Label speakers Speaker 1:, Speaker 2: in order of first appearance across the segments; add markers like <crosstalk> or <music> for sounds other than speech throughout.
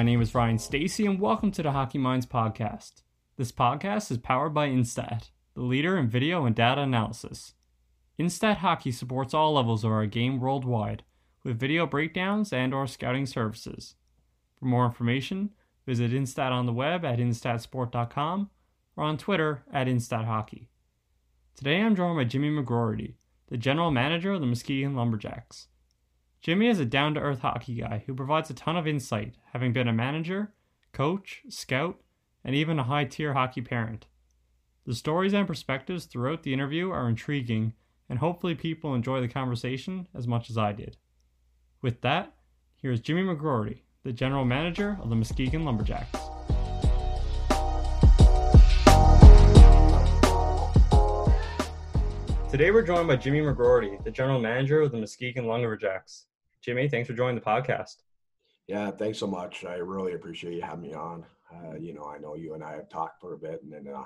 Speaker 1: My name is Ryan Stacy, and welcome to the Hockey Minds podcast. This podcast is powered by Instat, the leader in video and data analysis. Instat Hockey supports all levels of our game worldwide, with video breakdowns and/or scouting services. For more information, visit Instat on the web at instatsport.com or on Twitter at InstatHockey. Today, I'm joined by Jimmy McGroarty, the general manager of the Muskegon Lumberjacks. Jimmy is a down to earth hockey guy who provides a ton of insight, having been a manager, coach, scout, and even a high tier hockey parent. The stories and perspectives throughout the interview are intriguing, and hopefully, people enjoy the conversation as much as I did. With that, here's Jimmy McGroarty, the general manager of the Muskegon Lumberjacks. Today, we're joined by Jimmy McGroarty, the general manager of the Muskegon Lumberjacks. Jimmy, thanks for joining the podcast.
Speaker 2: Yeah, thanks so much. I really appreciate you having me on. Uh, you know, I know you and I have talked for a bit, and then uh,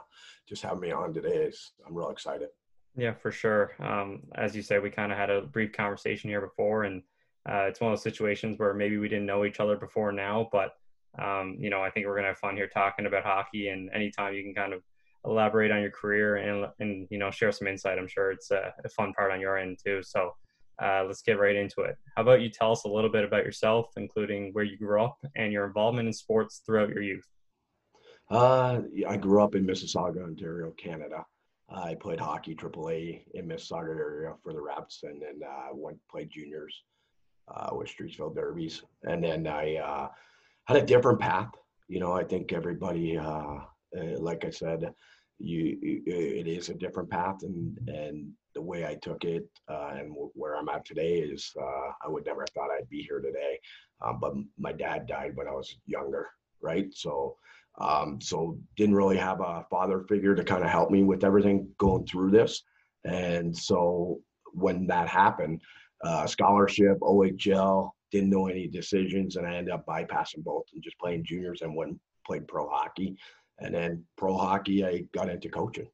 Speaker 2: just having me on today is I'm real excited.
Speaker 1: Yeah, for sure. Um, as you said, we kind of had a brief conversation here before, and uh, it's one of those situations where maybe we didn't know each other before now, but um, you know, I think we're gonna have fun here talking about hockey. And anytime you can kind of elaborate on your career and and you know share some insight, I'm sure it's a, a fun part on your end too. So uh, let's get right into it. How about you tell us a little bit about yourself, including where you grew up and your involvement in sports throughout your youth?
Speaker 2: Uh, I grew up in Mississauga, Ontario, Canada. I played hockey AAA in Mississauga area for the Raps, and then uh, went played juniors uh, with Streetsville Derbies, and then I uh, had a different path. You know, I think everybody, uh, uh, like I said, you it is a different path, and and the way I took it uh, and w- where I'm at today is uh, I would never have thought I'd be here today. Um, but my dad died when I was younger, right? So, um, so didn't really have a father figure to kind of help me with everything going through this. And so when that happened, uh, scholarship, OHL, didn't know any decisions, and I ended up bypassing both and just playing juniors and went played pro hockey. And then pro hockey, I got into coaching.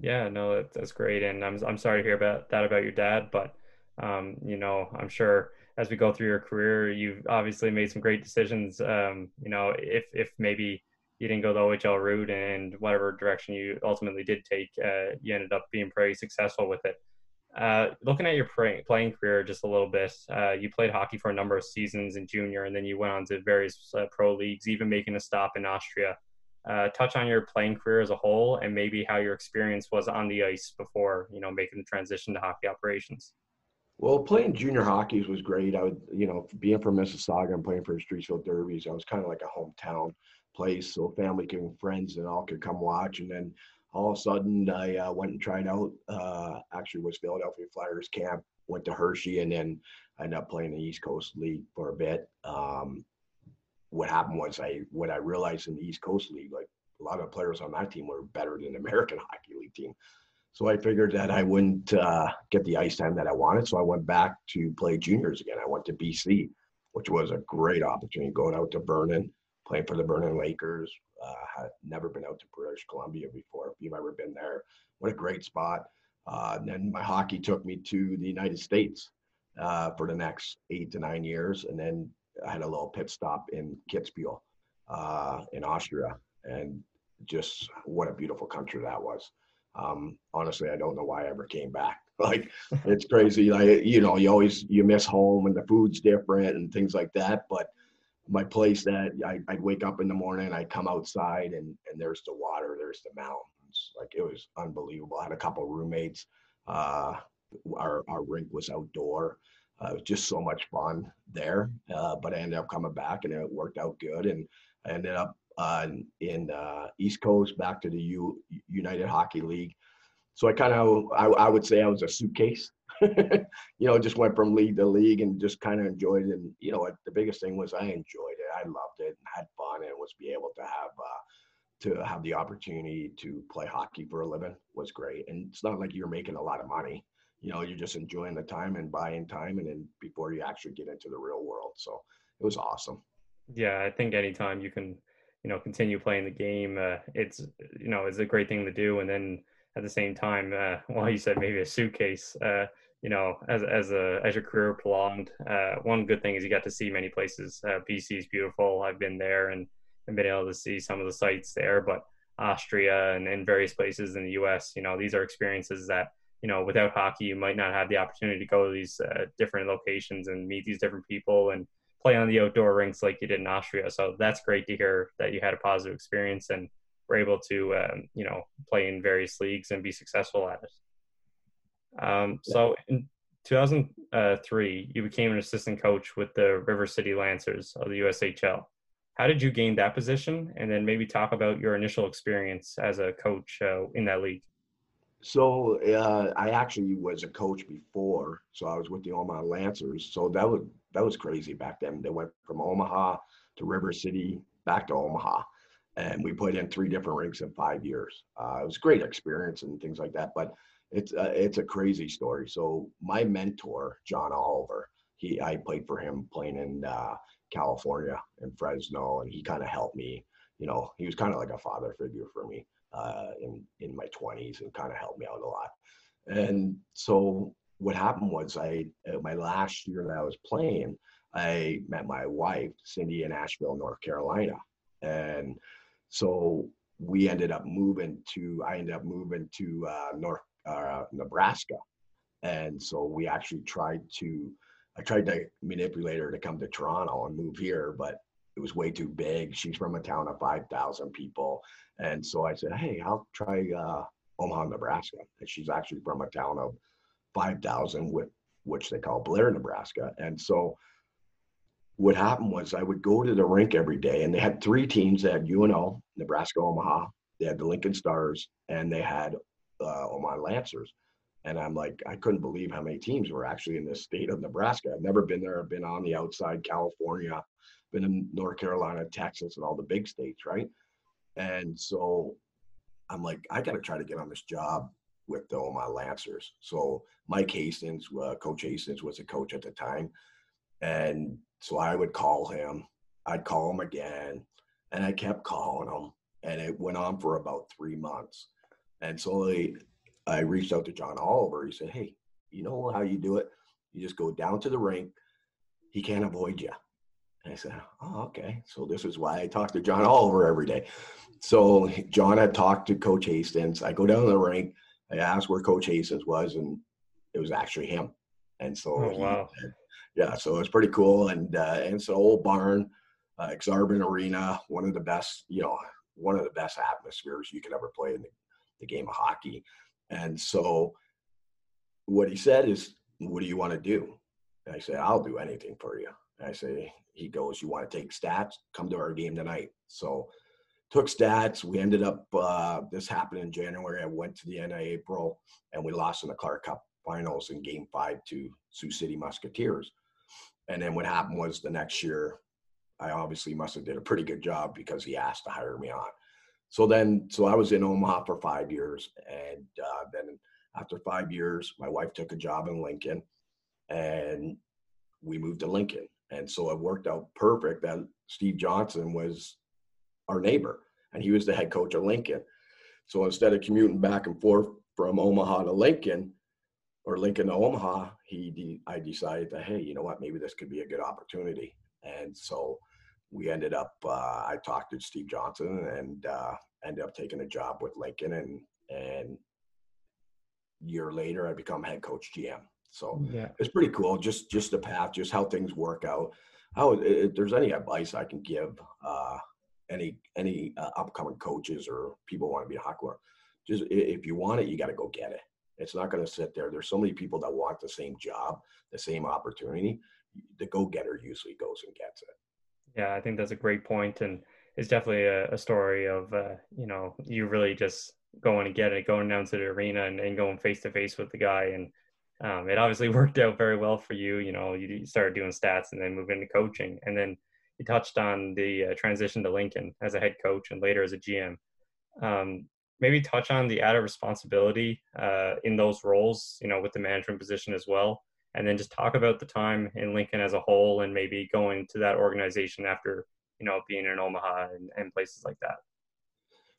Speaker 1: Yeah, no, that, that's great, and I'm I'm sorry to hear about that about your dad, but um, you know, I'm sure as we go through your career, you've obviously made some great decisions. Um, you know, if if maybe you didn't go the OHL route and whatever direction you ultimately did take, uh, you ended up being pretty successful with it. Uh, looking at your play, playing career just a little bit, uh, you played hockey for a number of seasons in junior, and then you went on to various uh, pro leagues, even making a stop in Austria uh, touch on your playing career as a whole and maybe how your experience was on the ice before you know making the transition to hockey operations
Speaker 2: Well, playing junior hockeys was great. I would, you know, being from Mississauga and playing for the Streetsville Derbies, I was kind of like a hometown place, so family and friends and all could come watch. And then all of a sudden, I uh, went and tried out. Uh, actually, was Philadelphia Flyers camp. Went to Hershey, and then I ended up playing the East Coast League for a bit. Um, what happened was I what I realized in the East Coast League, like a lot of players on that team were better than the <laughs> American Hockey League team. So I figured that I wouldn't uh, get the ice time that I wanted. So I went back to play juniors again. I went to BC, which was a great opportunity going out to Vernon, playing for the Vernon Lakers. Uh, had never been out to British Columbia before. If you've ever been there, what a great spot. Uh, then my hockey took me to the United States uh, for the next eight to nine years. And then I had a little pit stop in Kitzbühel uh, in Austria. And just what a beautiful country that was. Um, honestly, I don't know why I ever came back. <laughs> Like it's crazy. Like you know, you always you miss home and the food's different and things like that. But my place that I, I'd wake up in the morning, I'd come outside and and there's the water, there's the mountains. Like it was unbelievable. I had a couple roommates. Uh, our our rink was outdoor. Uh, it was just so much fun there. Uh, but I ended up coming back and it worked out good. And I ended up uh, in uh, East Coast back to the U, United Hockey League. So I kind of, I, I, would say I was a suitcase, <laughs> you know, just went from league to league and just kind of enjoyed it. And, you know, the biggest thing was I enjoyed it. I loved it and had fun and was be able to have, uh, to have the opportunity to play hockey for a living was great. And it's not like you're making a lot of money you know you're just enjoying the time and buying time and then before you actually get into the real world. So it was awesome.
Speaker 1: Yeah i think anytime you can you know continue playing the game uh, it's you know it's a great thing to do. And then at the same time uh, <laughs> well you said maybe a suitcase uh, you know as as a as your career prolonged uh, one good thing is you got to see many places uh, bc is beautiful. I've been there and, and been able to see some of the sites there but austria and in various places in the us you know these are experiences that you know, without hockey, you might not have the opportunity to go to these uh, different locations and meet these different people and play on the outdoor rinks like you did in Austria. So that's great to hear that you had a positive experience and were able to, um, you know, play in various leagues and be successful at it. Um, so in 2003, you became an assistant coach with the River City Lancers of the USHL. How did you gain that position? And then maybe talk about your initial experience as a coach uh, in that league.
Speaker 2: So uh, I actually was a coach before, so I was with the Omaha Lancers. So that was that was crazy back then. They went from Omaha to River City, back to Omaha, and we put in three different rinks in five years. Uh, it was a great experience and things like that. But it's uh, it's a crazy story. So my mentor, John Oliver, he I played for him playing in uh, California in Fresno, and he kind of helped me. You know, he was kind of like a father figure for me uh, in in my 20s and kind of helped me out a lot. And so what happened was I my last year that I was playing, I met my wife Cindy in Asheville, North Carolina, and so we ended up moving to I ended up moving to uh, North uh, Nebraska, and so we actually tried to I tried to manipulate her to come to Toronto and move here, but it was way too big. She's from a town of 5,000 people. And so I said, hey, I'll try uh, Omaha, Nebraska. And she's actually from a town of 5,000, which they call Blair, Nebraska. And so what happened was I would go to the rink every day, and they had three teams. They had UNO, Nebraska, Omaha. They had the Lincoln Stars, and they had uh, Omaha Lancers. And I'm like, I couldn't believe how many teams were actually in the state of Nebraska. I've never been there. I've been on the outside, California, been in North Carolina, Texas, and all the big states, right? And so I'm like, I got to try to get on this job with the Omaha Lancers. So Mike Hastings, uh, Coach Hastings was a coach at the time. And so I would call him, I'd call him again, and I kept calling him. And it went on for about three months. And so I, I reached out to John Oliver. He said, Hey, you know how you do it? You just go down to the rink. He can't avoid you. And I said, Oh, okay. So this is why I talk to John Oliver every day. So John had talked to Coach Hastings. I go down the rink. I asked where Coach Hastings was, and it was actually him. And so,
Speaker 1: oh, wow.
Speaker 2: He, yeah, so it's pretty cool. And uh, and it's an old barn, uh, Aksarben Arena, one of the best, you know, one of the best atmospheres you could ever play in the, the game of hockey. And so, what he said is, "What do you want to do?" And I said, "I'll do anything for you." And I say, he goes, "You want to take stats? Come to our game tonight." So took stats. We ended up. Uh, this happened in January. I went to the of April, and we lost in the Clark Cup finals in Game Five to Sioux City Musketeers. And then what happened was the next year, I obviously must have did a pretty good job because he asked to hire me on. So then, so I was in Omaha for five years, and uh, then after five years, my wife took a job in Lincoln, and we moved to Lincoln. And so it worked out perfect that Steve Johnson was our neighbor and he was the head coach of Lincoln. So instead of commuting back and forth from Omaha to Lincoln or Lincoln to Omaha, he de- I decided that hey, you know what, maybe this could be a good opportunity. And so we ended up. Uh, I talked to Steve Johnson and uh, ended up taking a job with Lincoln, and and year later I become head coach GM. So yeah. it's pretty cool. Just just the path, just how things work out. How if there's any advice I can give uh, any any uh, upcoming coaches or people want to be a hockey just if you want it, you got to go get it. It's not going to sit there. There's so many people that want the same job, the same opportunity. The go getter usually goes and gets it.
Speaker 1: Yeah, I think that's a great point, and it's definitely a, a story of uh, you know you really just going to get it, going down to the arena and, and going face to face with the guy, and um, it obviously <laughs> worked out very well for you. You know, you started doing stats and then moved into coaching, and then you touched on the uh, transition to Lincoln as a head coach and later as a GM. Um, maybe touch on the added responsibility uh, in those roles, you know, with the management position as well, and then just talk about the time in Lincoln as a whole, and maybe going to that organization after you know being in Omaha and, and places like that.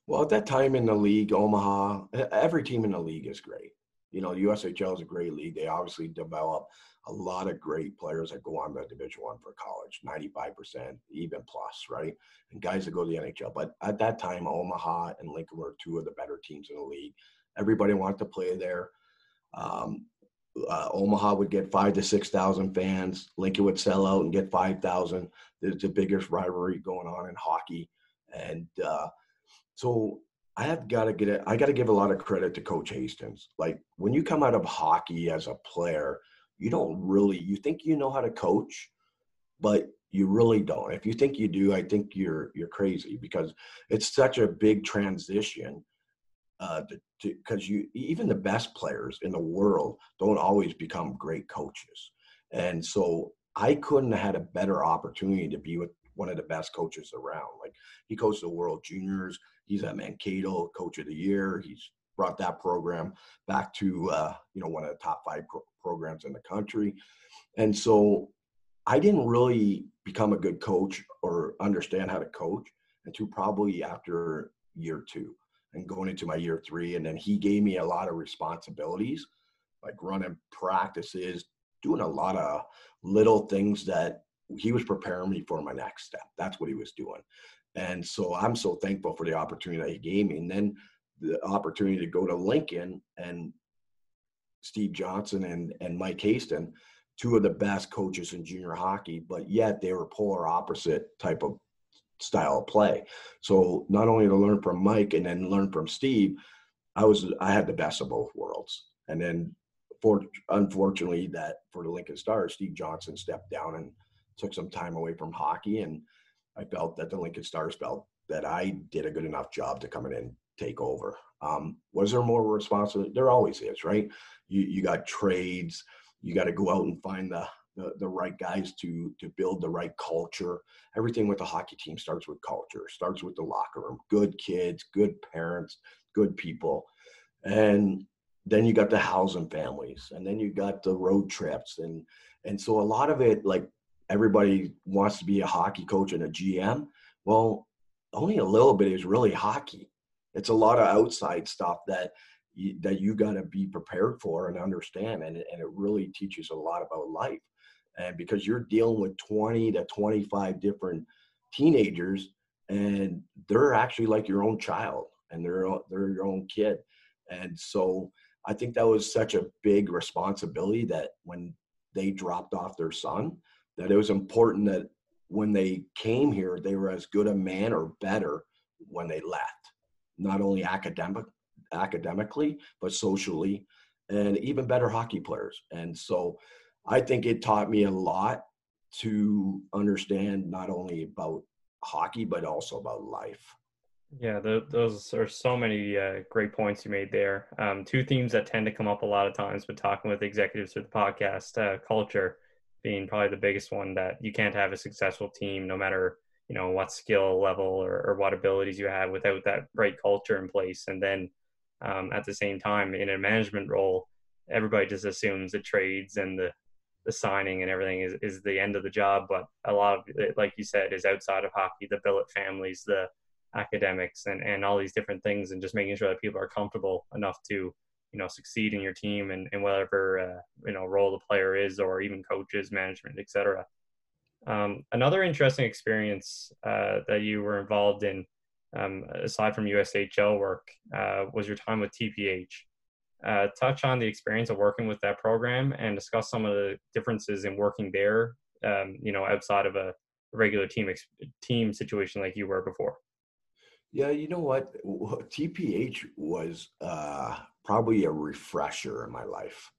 Speaker 2: Well, at that time in the league, Omaha, every team in the league is great. You know, the USHL is a great league. They obviously develop a lot of great players that go on to Division One for college, 95%, even plus, right? And guys that go to the NHL. But at that time, Omaha and Lincoln were two of the better teams in the league. Everybody wanted to play there. Um, uh, Omaha would get five to six thousand fans. Lincoln would sell out and get five thousand. There's the biggest rivalry going on in hockey, and uh, so I have got to get it. I got to give a lot of credit to Coach Hastings. Like when you come out of hockey as a player, you don't really you think you know how to coach but you really don't if you think you do i think you're you're crazy because it's such a big transition uh because you even the best players in the world don't always become great coaches and so i couldn't have had a better opportunity to be with one of the best coaches around like he coached the world juniors he's at mankato coach of the year he's brought that program back to uh, you know one of the top five pro- programs in the country, and so I didn't really become a good coach or understand how to coach until probably after year two and going into my year three, and then he gave me a lot of responsibilities, like running practices, doing a lot of little things that he was preparing me for my next step. That's what he was doing. And so I'm so thankful for the opportunity that he gave me. And then the opportunity to go to Lincoln and Steve Johnson and, and Mike Hastings, two of the best coaches in junior hockey, but yet they were polar opposite type of style of play. So not only to learn from Mike and then learn from Steve, I was I had the best of both worlds. And then for unfortunately that for the Lincoln Stars, Steve Johnson stepped down and took some time away from hockey. And I felt that the Lincoln Stars felt that I did a good enough job to come in and take over. Um, was there more responsibility? There always is, right? You you got trades. You got to go out and find the, the the right guys to to build the right culture. Everything with the hockey team starts with culture. Starts with the locker room. Good kids, good parents, good people, and then you got the housing families, and then you got the road trips, and and so a lot of it, like everybody wants to be a hockey coach and a GM. Well, only a little bit is really hockey. It's a lot of outside stuff that you, that you got to be prepared for and understand and, and it really teaches a lot about life. And because you're dealing with 20 to 25 different teenagers and they're actually like your own child and they're they're your own kid. And so i think that was such a big responsibility that when they dropped off their son that it was important that when they came here they were as good a man or better when they left not only academic academically but socially and even better hockey players. And so i think it taught me a lot to understand not only about hockey but also about life.
Speaker 1: Yeah the, those are so many uh, great points you made there. Um, two themes that tend to come up a lot of times when talking with executives for the podcast uh, culture being probably the biggest one that you can't have a successful team no matter you know what skill level or, or what abilities you have without that right culture in place. And then um, at the same time in a management role everybody just assumes the trades and the the signing and everything is, is the end of the job. But a lot of it like you said is outside of hockey the billet families the academics and, and all these different things and just making sure that people are comfortable enough to you know succeed in your team and, and whatever uh, you know role the player is or even coaches management etc um, another interesting experience uh, that you were involved in, um, aside from USHL work, uh, was your time with TPH. Uh, touch on the experience of working with that program and discuss some of the differences in working there, um, you know, outside of a regular team ex- team situation like you were before.
Speaker 2: Yeah, you know what? <laughs> TPH was uh, probably a refresher in my life.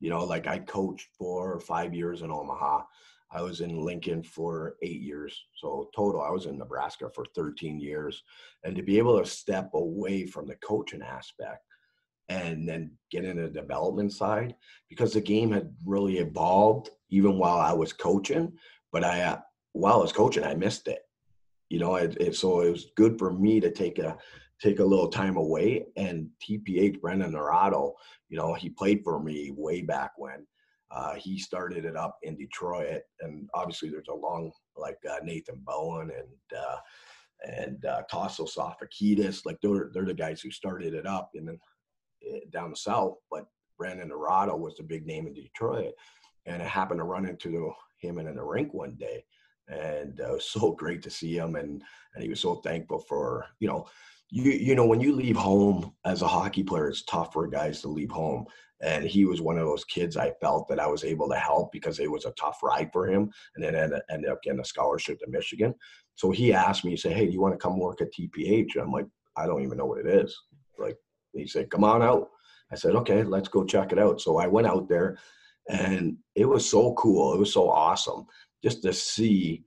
Speaker 2: You know, like I coached for five years in Omaha. I was in Lincoln for eight years. So total, I was in Nebraska for 13 years. And to be able to step away from the coaching aspect and then get into the development side, because the game had really evolved even while I was coaching. But I, uh, while I was coaching, I missed it you know, it, it, so it was good for me to take a take a little time away. And TPH Brandon Naurato, you know, he played for me way back when. Uh, he started it up in Detroit, and obviously there's a long like uh, Nathan Bowen and uh, and uh, Tasso Sofakidis, like they're they're the guys who started it up, and then eh, down the south. But Brandon Naurato was the big name in Detroit, and it happened to run into him in the rink one day, and uh, it was so <laughs> great to see him and and he was so thankful for you know you you know when you leave home as a hockey player it's tough for guys to leave home. And he was one of those kids I felt that I was able to help because it was a tough ride for him. And then ended, up getting a scholarship to Michigan. So he asked me he said hey do you want to come work at TPH I'm like I don't even know what it is. Like he said come on out. I said okay let's go check it out. So I went out there and it was so cool. It was so awesome just to see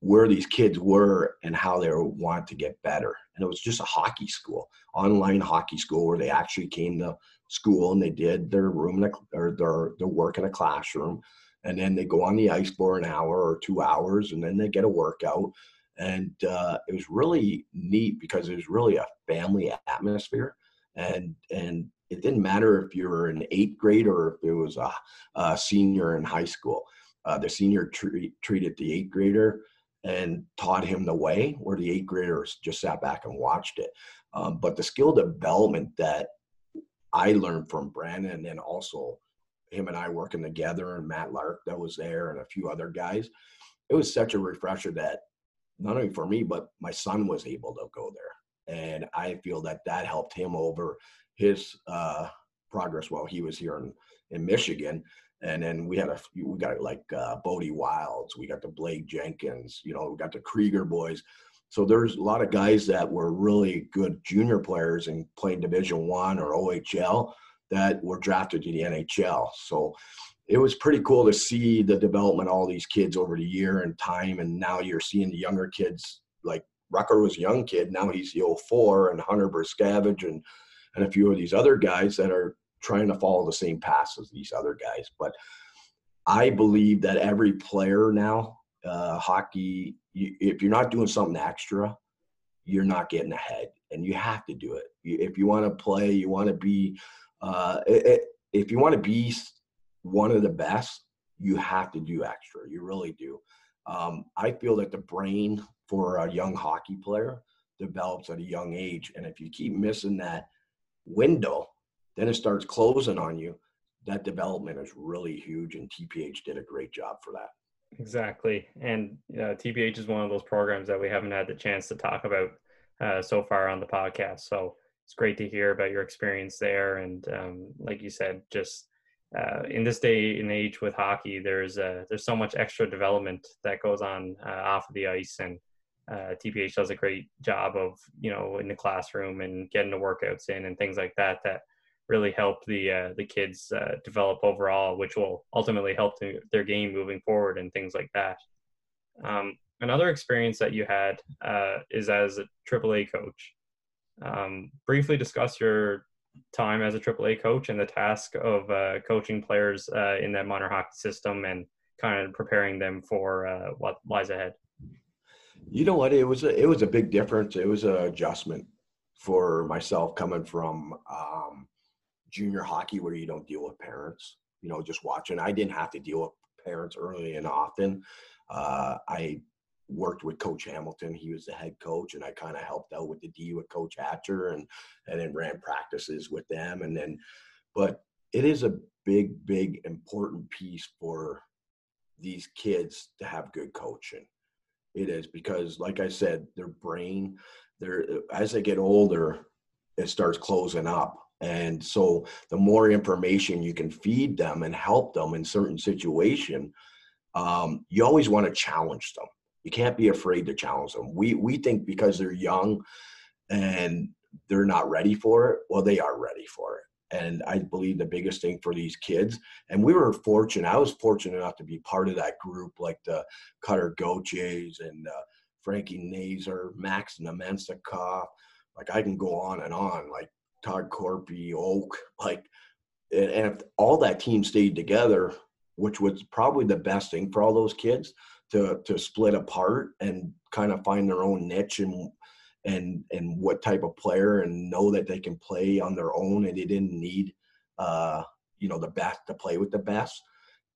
Speaker 2: where these kids were and how they wanted to get better. And it was just a hockey school, online hockey school, where they actually came to school and they did their room a, or their their work in a classroom, and then they go on the ice for an hour or two hours, and then they get a workout. And uh, it was really neat because it was really a family atmosphere, and and it didn't matter if you were an eighth grade or if it was a, a senior in high school. Uh, the senior treat, treated the eighth grader and taught him the way, where the eighth graders just sat back and watched it. Um, but the skill development that I learned from Brandon, and then also him and I working together, and Matt Lark that was there, and a few other guys, it was such a refresher that not only for me, but my son was able to go there, and I feel that that helped him over his uh, progress while he was here in, in Michigan and then we had a we got like uh, Bode Wilds, we got the Blake Jenkins, you know, we got the Krieger boys. So there's a lot of guys that were really good junior players and playing Division One or OHL that were drafted to the NHL. So it was pretty cool to see the development of all these kids over the year and time. And now you're seeing the younger kids like Rucker was a young kid. Now he's the 04 and Hunter Brzustewicz and and a few of these other guys that are trying to follow the same path as these other guys. But I believe that every player now, uh, hockey, you, if you're not doing something extra, you're not getting ahead, and you have to do it. if you want to play, you want to be, uh, it, if you want to be one of the best, you have to do extra. You really do. Um, I feel that the brain for a young hockey player develops at a young age, and if you keep missing that window, then it starts closing on you. That development is really huge, and TPH did a great job for that.
Speaker 1: Exactly, and uh, TPH is one of those programs that we haven't had the chance to talk about uh, so far on the podcast. So it's great to hear about your experience there, and um, like you said, just uh, in this day and age with hockey, there's uh, there's so much extra development that goes on uh, off of the ice, and uh, TPH does a great job of you know in the classroom and getting the workouts in and things like that. That really help the uh, the kids uh, develop overall, which will ultimately help the, their game moving forward and things like that. Um, another experience that you had uh, is as a AAA coach. Um, briefly discuss your time as a AAA coach and the task of uh, coaching players uh, in that minor hockey system and kind of preparing them for uh, what lies ahead.
Speaker 2: You know what? It was a, it was a big difference. It was an adjustment for myself coming from um, junior hockey where you don't deal with parents, you know, just watching. I didn't have to deal with parents early and often. Uh, I worked with Coach Hamilton. He was the head coach, and I kind of helped out with the D with Coach Hatcher, and and then ran practices with them. And then, but it is a big, big, important piece for these kids to have good coaching. It is because, like I said, their brain, their as they get older, it starts closing up and so the more information you can feed them and help them in certain situation, um, you always want to challenge them. You can't be afraid to challenge them. We we think because they're young and they're not ready for it. Well, they are ready for it. And I believe the biggest thing for these kids, and we were fortunate, I was fortunate enough to be part of that group, like the Cutter Goches and uh, Frankie Nazar, Max Namestnikov. Like I can go on and on, like Todd Corpy, Oak, like, and, and if all that team stayed together, which was probably the best thing for all those kids to to split apart and kind of find their own niche and and and what type of player and know that they can play on their own and they didn't need uh you know the best to play with the best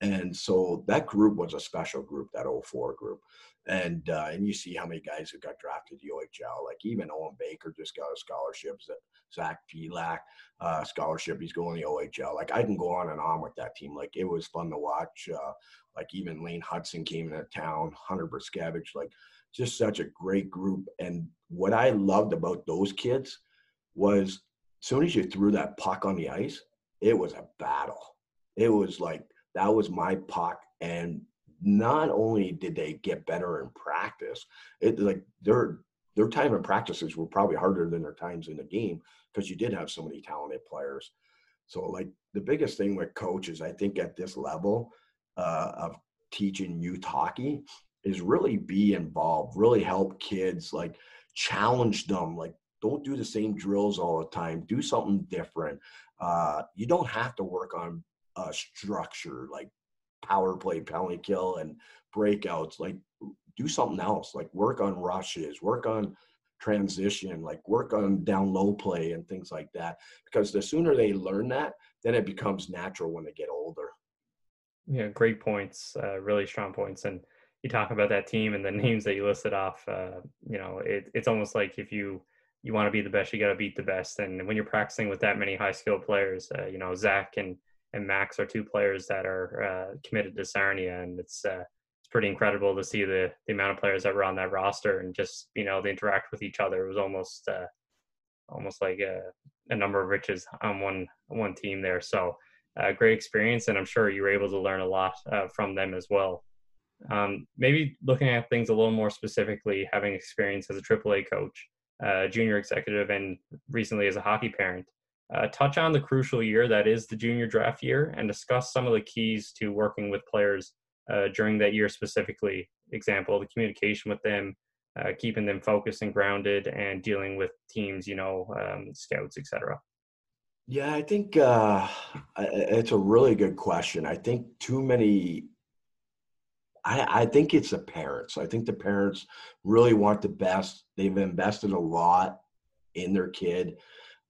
Speaker 2: and so that group was a special group that 04 group and uh, and you see how many guys have got drafted to the OHL. Like even Owen Baker just got a scholarship. Zach Felak, uh, scholarship. He's going to the OHL. Like I can go on and on with that team. Like it was fun to watch. Uh, like even Lane Hutson came into town. Hunter Brzustewicz. Like just such a great group. And what I loved about those kids was as soon as you threw that puck on the ice, it was a battle. It was like that was my puck and not only did they get better in practice, it like their their time in practices were probably harder than their times in the game because you did have so many talented players. So like the biggest thing with coaches, I think at this level uh, of teaching youth hockey is really be involved, really help kids, like challenge them, like don't do the same drills all the time, do something different. Uh, you don't have to work on uh, structure, like power play, penalty kill, and breakouts. Like do something else. Like work on rushes, work on transition, like work on down low play and things like that. Because the sooner they learn that, then it becomes natural when they get older.
Speaker 1: Yeah, great points. Uh, really strong points. And you talk about that team and the <laughs> names that you listed off. Uh, you know, it, it's almost like if you you want to be the best, you got to beat the best. And when you're practicing with that many high skilled players, uh, you know, Zach and and Max are two players that are uh, committed to Sarnia, and it's uh, it's pretty incredible to see the the amount of players that were on that roster and just you know they interact with each other. It was almost uh, almost like a, a, number of riches on one one team there. So uh, great experience, and I'm sure you were able to learn a lot uh, from them as well. Um, maybe looking at things a little more specifically, having experience as a AAA coach, uh, junior executive, and recently as a hockey parent uh, touch on the crucial year that is the junior draft year and discuss some of the keys to working with players uh, during that year specifically. Example, the communication with them, uh, keeping them focused and grounded, and dealing with teams, you know, um, scouts, etc.
Speaker 2: Yeah, I think uh, it's a really good question. I think too many. I, I think it's the parents. I think the parents really want the best. They've invested a lot in their kid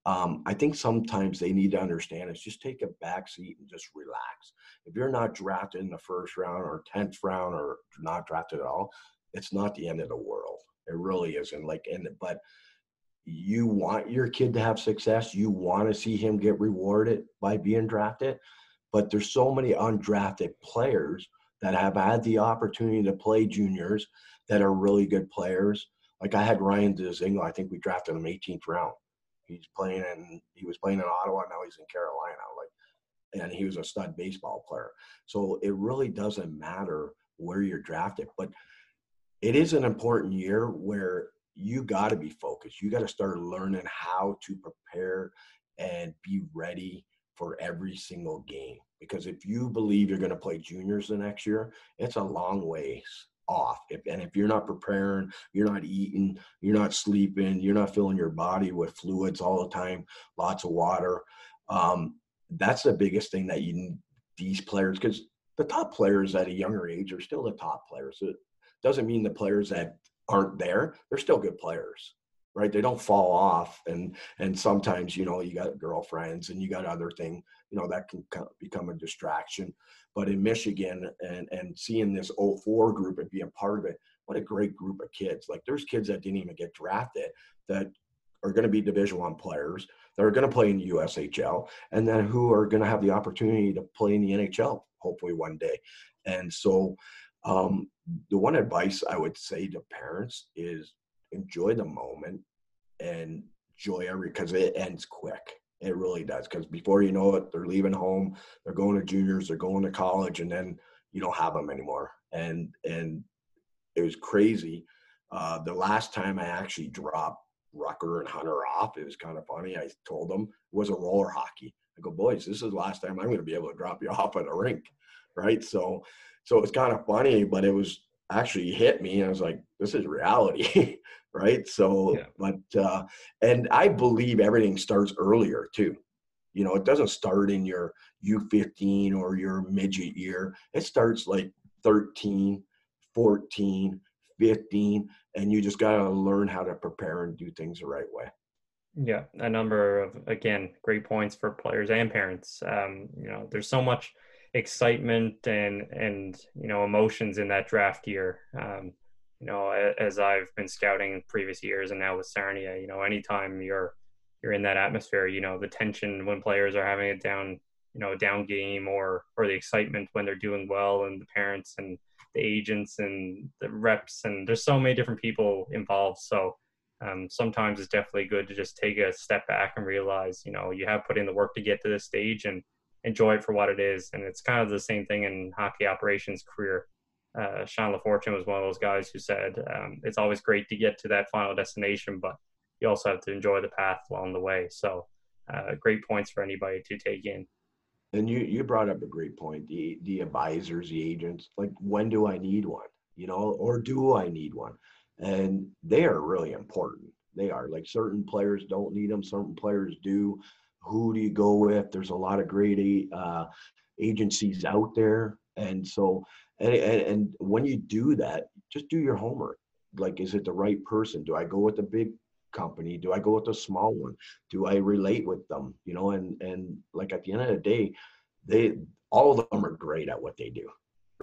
Speaker 2: um, I think sometimes they need to understand is just take a back seat and just relax. If you're not drafted in the first round or tenth round or not drafted at all, it's not the end of the world. It really isn't. Like, and but you want your kid to have success. You want to see him get rewarded by being drafted. But there's so many undrafted players that have had the opportunity to play juniors that are really good players. Like I had Ryan Dzingel, I think we drafted him 18th round He's playing in he was playing in Ottawa. Now he's in Carolina. Like, and he was a stud baseball player. So it really doesn't matter where you're drafted, but it is an important year where you got to be focused. You got to start learning how to prepare and be ready for every single game. Because if you believe you're going to play juniors the next year, it's a long ways off. If, and if you're not preparing, you're not eating, you're not sleeping, you're not filling your body with fluids all the time, lots of water. Um, that's the biggest thing that you these players because the top players at a younger age are still the top players. It doesn't mean the players that aren't there, they're still good players right they don't fall off and and sometimes you know you got girlfriends and you got other thing you know that can become a distraction. But in michigan and and seeing this 04 group and being part of it what a great group of kids. Like there's kids that didn't even get drafted that are going to be division one players that are going to play in the ushl and then who are going to have the opportunity to play in the nhl hopefully one day. And so um, the one advice i would say to parents is enjoy the moment and enjoy every because it ends quick. It really does. Because before you know it, they're leaving home, they're going to juniors, they're going to college, and then you don't have them anymore. And and it was crazy. Uh, the last time I actually dropped Rucker and Hunter off. It was kind of funny. I told them it was a roller hockey. I go, boys, this is the last time I'm going to be able to drop you <laughs> off at a rink, right? So, so it's kind of funny, but it was actually hit me, and I was like, this is reality, <laughs> right? So, yeah. but uh, and I believe everything starts earlier too. You know, it doesn't start in your U15 or your midget year. It starts like 13, 14, 15, and you just got to learn how to prepare and do things the right way.
Speaker 1: Yeah, a number of again great points for players and parents. Um, you know, there's so much excitement and and you know emotions in that draft year. Um, you know, as I've been scouting in previous years and now with Sarnia, you know, anytime you're you're in that atmosphere, you know, the tension when players are having a down, you know, down game or or the excitement when they're doing well and the parents and the agents and the reps and there's so many different people involved. So um, sometimes it's definitely good to just take a step back and realize, you know, you have put in the work to get to this stage and enjoy it for what it is. And it's kind of the same thing in hockey operations career. Uh, Sean LaFortune was one of those guys who said um, it's always great to get to that final destination, but you also have to enjoy the path along the way. So, uh, great points for anybody to take in.
Speaker 2: And you you brought up a great point. The the advisors, the agents, like when do I need one? You know, or do I need one? And they are really important. They are like certain players don't need them, certain players do. Who do you go with? There's a lot of great uh, agencies out there, and so and, and and when you do that, just do your homework. Like, is it the right person? Do I go with the big company? Do I go with the small one? Do I relate with them? You know, and and like at the end of the day, they all of them are great at what they do,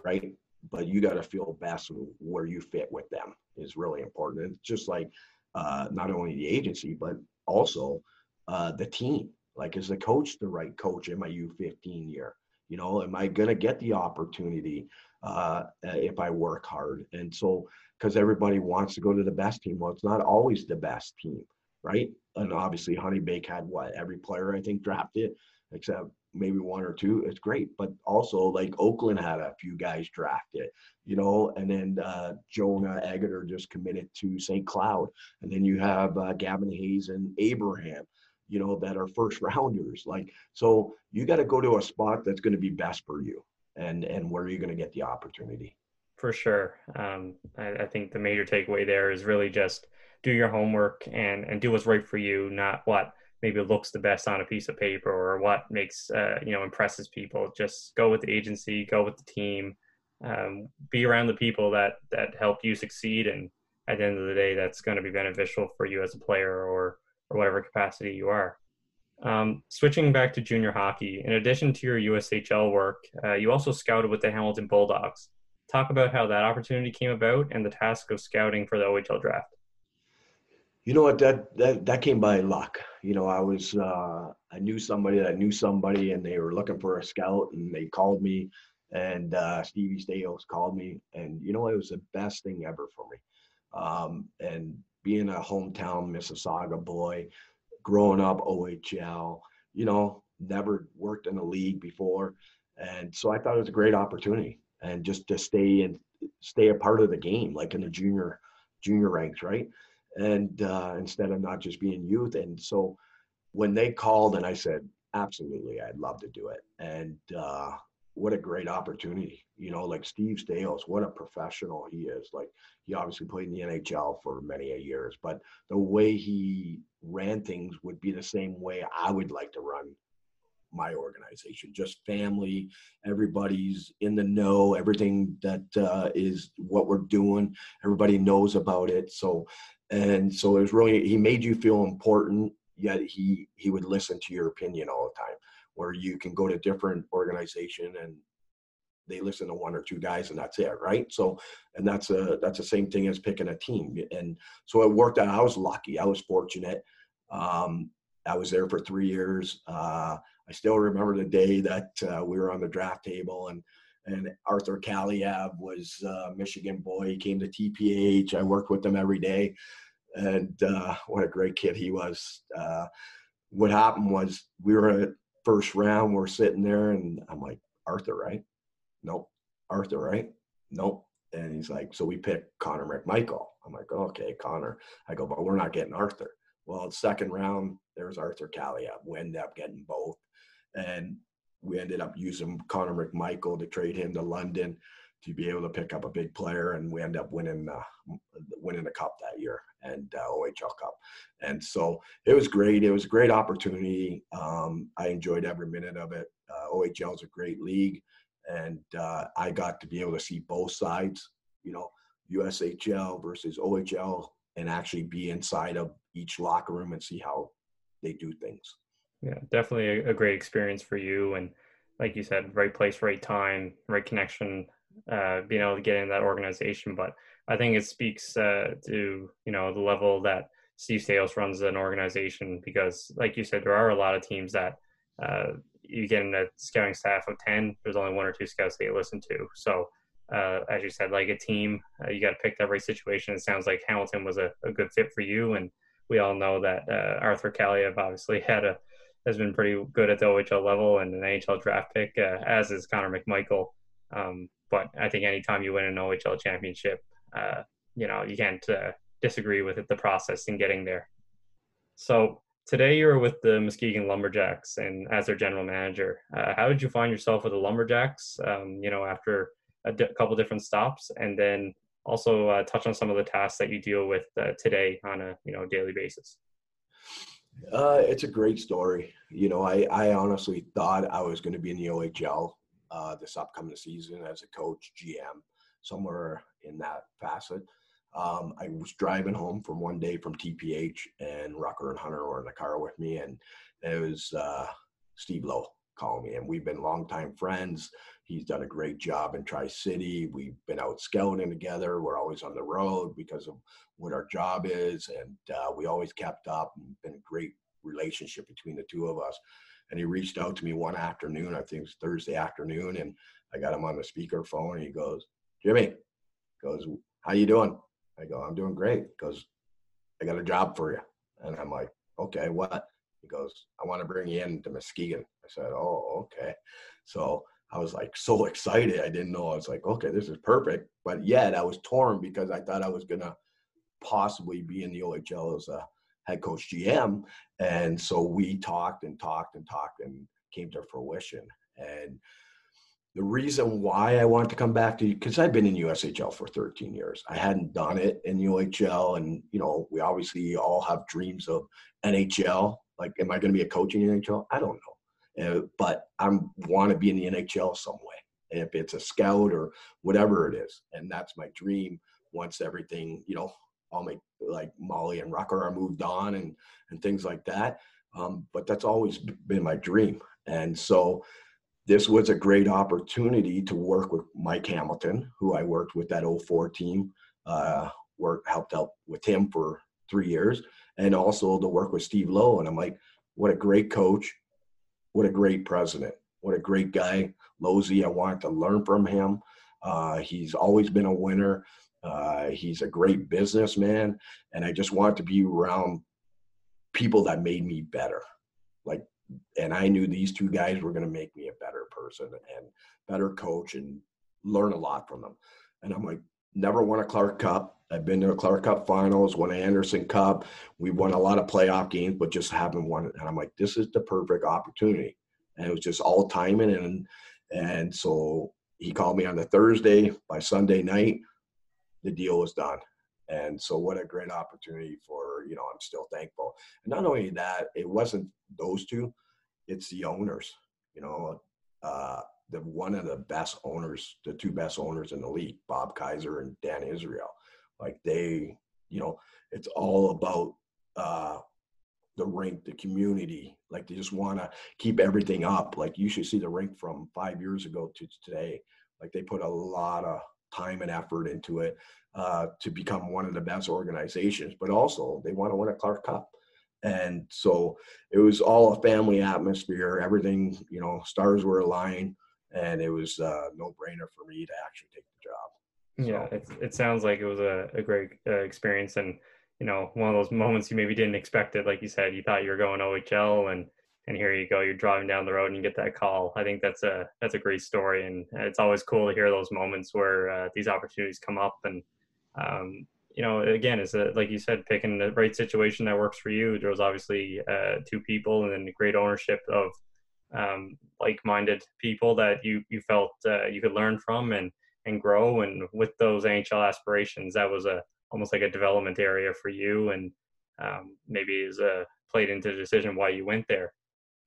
Speaker 2: right? But you got to feel best where you fit with them is really important. It's just like uh, not only the agency, but also uh, the team. Like, is the coach the right coach in my U15 year? You know, am I going to get the opportunity uh, if I work hard? And so, because everybody wants to go to the best team. Well, it's not always the best team, right? And obviously, Honeybake had what every player I think drafted, except maybe one or two. It's great, but also like Oakland had a few guys drafted, you know, and then uh, Jonah Egger just committed to St. Cloud, and then you have uh, Gavin Hayes and Abraham, you know, that are first <laughs> rounders. Like, so you got to go to a spot that's going to be best for you, and and where you're going to get the opportunity
Speaker 1: for sure. Um, I, I, think the major takeaway there is really just do your homework and and do what's right for you, not what maybe looks the best on a piece of paper or what makes uh, you know impresses people. Just go with the agency, go with the team, um, be around the people that that help you succeed, and at the end of the day, that's going to be beneficial for you as a player or or whatever capacity you are. Um, switching back to junior hockey, in addition to your USHL work, uh, you also scouted with the Hamilton Bulldogs talk about how that opportunity came about and the task of scouting for the OHL draft.
Speaker 2: You know what? That that that came by luck. You know, I was uh, I knew somebody that knew somebody, and they were looking for a scout, and they called me, and uh, Stevie Staios called me, and you know, it was the best thing ever for me. Um, and being a hometown Mississauga boy, growing up OHL, you know, never worked in a league before, and so I thought it was a great opportunity and just to stay and stay a part of the game, like in the junior junior ranks, right? And uh, instead of not just being youth, and so when they called and I said, absolutely, I'd love to do it, and uh, what a great opportunity, you know, like Steve Staios, what a professional he is. Like he obviously played in the NHL for many years, but the way he ran things would be the same way I would like to run my organization. Just family everybody's in the know everything that uh, is what we're doing everybody knows about it. So and so it was really he made you feel important yet he he would listen to your opinion all the time where you can go to different organization and they listen to one or two guys and that's it right? So and that's a that's the same thing as picking a team. And so it worked out. I was lucky. I was fortunate. Um, i was there for three years. Uh, I still remember the day that uh, we were on the draft table and and Arthur Kaliyev was a Michigan boy. He came to TPH. I worked with him every day, and uh, what a great kid he was. Uh, what happened was we were first round. We're sitting there, and I'm like, Arthur, right? Nope. Arthur, right? Nope. And he's like, so we picked Connor McMichael. I'm like, okay, Connor. I go, but we're not getting Arthur. Well, second round, there's Arthur Kaliyev. We ended up getting both. And we ended up using Connor McMichael to trade him to London to be able to pick up a big player, and we end up winning uh, winning the cup that year and uh, OHL Cup. And so it was great. It was a great opportunity. Um, I enjoyed every minute of it. Uh, OHL is a great league, and uh, I got to be able to see both sides. You know, USHL versus OHL, and actually be inside of each locker room and see how they do things.
Speaker 1: Yeah, definitely a, a great experience for you. And like you said, right place, right time, right connection, uh, being able to get in that organization. But I think it speaks uh, to you know the level that Steve Staios runs an organization because, like you said, there are a lot of teams that uh, you get in a scouting staff of ten. There's only one or two scouts that you listen to. So. Uh, as you said, like a team, uh, you got to pick every situation. It sounds like Hamilton was a, a, good fit for you, and we all know that uh, Arthur Kaliyev obviously <laughs> had a has been pretty good at the OHL level and an NHL draft pick, uh, as is Connor McMichael. Um, but I think anytime you win an OHL championship, uh, you know, you can't uh, disagree with it, the process in getting there. So today you're with the Muskegon Lumberjacks and as their general manager. Uh, how did you find yourself with the Lumberjacks, um, you know, after a di- couple different stops and then also uh, touch on some of the tasks that you deal with uh, today on a, you know, daily basis?
Speaker 2: Uh, it's a great story. You know, I, I honestly thought I was going to be in the OHL uh, this upcoming season as a coach, GM, somewhere in that facet. Um, I was driving home from one day from TPH, and Rucker and Hunter were in the car with me, and it was uh, Steve Lowe calling me, and we've been longtime friends. He's done a great job in Tri City. We've been out scouting together. We're always on the road because of what our job is, and uh, we always kept up. And been a great relationship between the two of us. And he reached out to me one afternoon, I think it was Thursday afternoon, and I got him on the speakerphone. And he goes, "Jimmy," goes, "How you doing?" I go, "I'm doing great." He goes, "I got a job for you," and I'm like, "Okay, what?" He goes, "I want to bring you in to Muskegon." I said, "Oh, okay." So I was like so excited. I didn't know. I was like, okay, this is perfect. But yet I was torn because I thought I was gonna possibly be in the OHL as a head coach GM. And so we talked and talked and talked and came to fruition. And the reason why I wanted to come back to because I've been in USHL for 13 years. I hadn't done it in UHL, and you know, we obviously all have dreams of NHL. Like, am I going to be a coach in NHL? I don't know, uh, but I want to be in the NHL some way, if it's a scout or whatever it is, and that's my dream. Once everything, you know, all my like Molly and Rucker are moved on and and things like that. Um, but that's always been my dream. And so this was a great opportunity to work with Mike Hamilton, who I worked with that 04 team, uh, worked helped out with him for three years, and also to work with Steve Lowe. And I'm like, what a great coach, what a great president, what a great guy. Losey, I wanted to learn from him. Uh, he's always been a winner. Uh, he's a great businessman, and I just wanted to be around people that made me better. Like, and I knew these two guys were going to make me a better person and better coach and learn a lot from them. And I'm like, never won a Clark Cup. I've been to a Clark Cup finals, won an Anderson Cup. We won a lot of playoff games, but just haven't won it. And I'm like, this is the perfect opportunity. And it was just all timing. And, and so he called me on the Thursday. By Sunday night, the deal was done. And so, what a great opportunity for, you know, I'm still thankful. And not only that, it wasn't those two, it's the owners, you know, uh, the one of the best owners, the two best owners in the league, Bob Kaiser and Dan Israel. Like they, you know, it's all about uh, the rink, the community. Like they just want to keep everything up. Like you should see the rink from five years ago to today. Like they put a lot of time and effort into it uh, to become one of the best organizations, but also they want to win a Clark Cup. And so it was all a family atmosphere. Everything, you know, stars were aligned, and it was a no brainer for me to actually take the job.
Speaker 1: So. Yeah, it, it sounds like it was a, a great uh, experience, and you know, one of those moments you maybe didn't expect it. Like you said, you thought you were going OHL, and and here you go you're driving down the road and you get that call i think that's a that's a great story and it's always cool to hear those moments where uh, these opportunities come up and um, you know, again, it's a, like you said, picking the right situation that works for you. There was obviously uh, two people and then great ownership of um, like-minded people that you you felt uh, you could learn from and and grow. And with those NHL aspirations, that was a almost like a development area for you, and um, maybe is a played into the decision why you went there.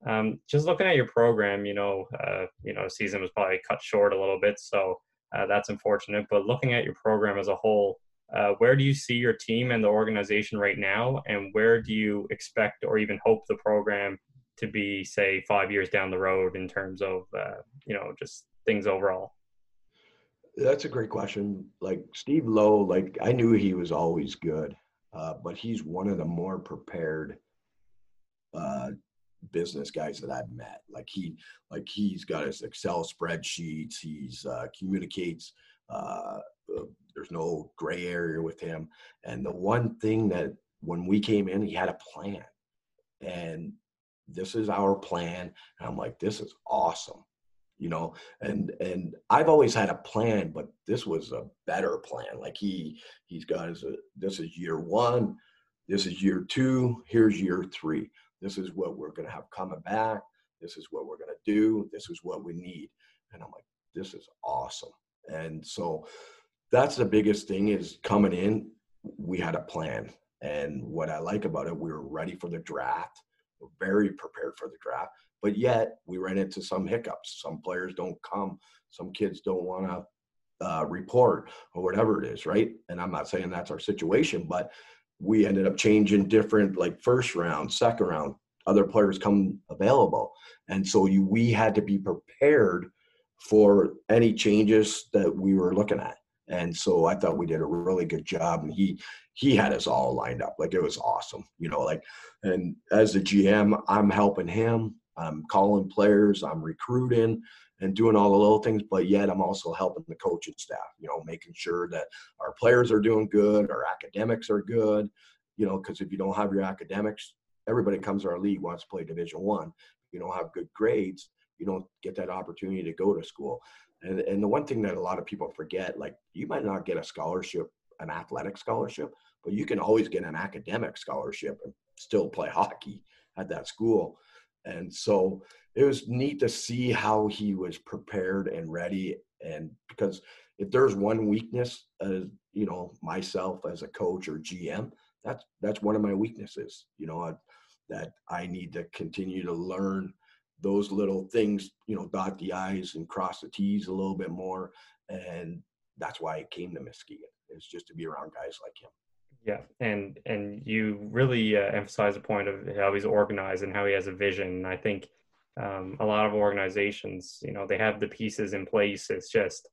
Speaker 1: Um, just looking at your program, you know, uh, you know, season was probably cut short a little bit, so uh, that's unfortunate. But looking at your program as a whole, uh, where do you see your team and the organization right now, and where do you expect or even hope the program to be, say, five years down the road in terms of, uh, you know, just things overall?
Speaker 2: That's a great question. Like Steve Lowe, like I knew he was always good, uh, but he's one of the more prepared uh, business guys that I've met. Like he, like he's got his Excel spreadsheets. He's uh, communicates. Uh, uh, there's no gray area with him. And the one thing that when we came in, he had a plan, and this is our plan. And I'm like, this is awesome, you know. And and I've always had a plan, but this was a better plan. Like he he's got his. Uh, this is year one. This is year two. Here's year three this is what we're going to have coming back. This is what we're going to do. This is what we need. And I'm like, this is awesome. And so that's the biggest thing is coming in, we had a plan. And what I like about it, we were ready for the draft. We're very prepared for the draft. But yet we ran into some hiccups. Some players don't come. Some kids don't want to uh, report or whatever it is, right? And I'm not saying that's our situation, but we ended up changing different like first round, second round, other players come available. And so you, we had to be prepared for any changes that we were looking at. And so I thought we did a really good job. And he he had us all lined up. Like it was awesome. You know, like and as the GM, I'm helping him. I'm calling players, I'm recruiting and doing all the little things, but yet I'm also helping the coaching staff, you know, making sure that our players are doing good, our academics are good, you know, because if you don't have your academics, everybody comes to our league wants to play Division One. You don't have good grades, you don't get that opportunity to go to school. And and the one thing that a lot of people forget, like you might not get a scholarship, an athletic scholarship, but you can always get an academic scholarship and still play <laughs> hockey at that school. And so it was neat to see how he was prepared and ready. And because if there's one weakness, as you know, myself as a coach or GM, that's that's one of my weaknesses. You know, that I need to continue to learn those little things. You know, dot the i's and cross the t's a little bit more, and that's why I came to Muskegon. It's just to be around guys like him.
Speaker 1: Yeah, and and you really uh, emphasize the point of how he's organized and how he has a vision. And I think um, a lot of organizations, you know, they have the pieces in place. It's just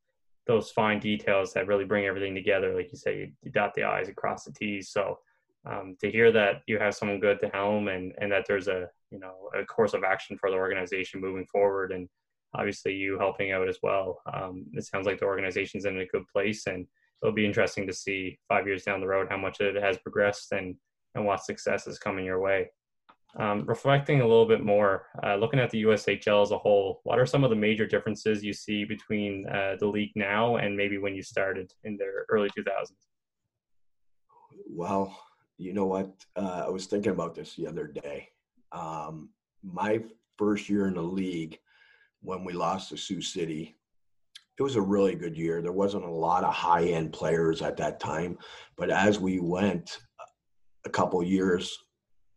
Speaker 1: those fine details that really bring everything together. Like you say, you, you dot the i's across the t's. So um, to hear that you have someone good to helm and and that there's a you know a course of action for the organization moving forward, and obviously you helping out as well. Um, it sounds like the organization's in a good place and it'll be interesting to see five years down the road how much it has progressed and and what success is coming your way. Um, reflecting a little bit more, uh, looking at the USHL as a whole, what are some of the major differences you see between uh, the league now and maybe when you started in the early 2000s?
Speaker 2: Well, you know what? Uh, I was thinking about this the other day. Um, my first year in the league, when we lost to Sioux City, it was a really good year. There wasn't a lot of high end players at that time, but as we went a couple years,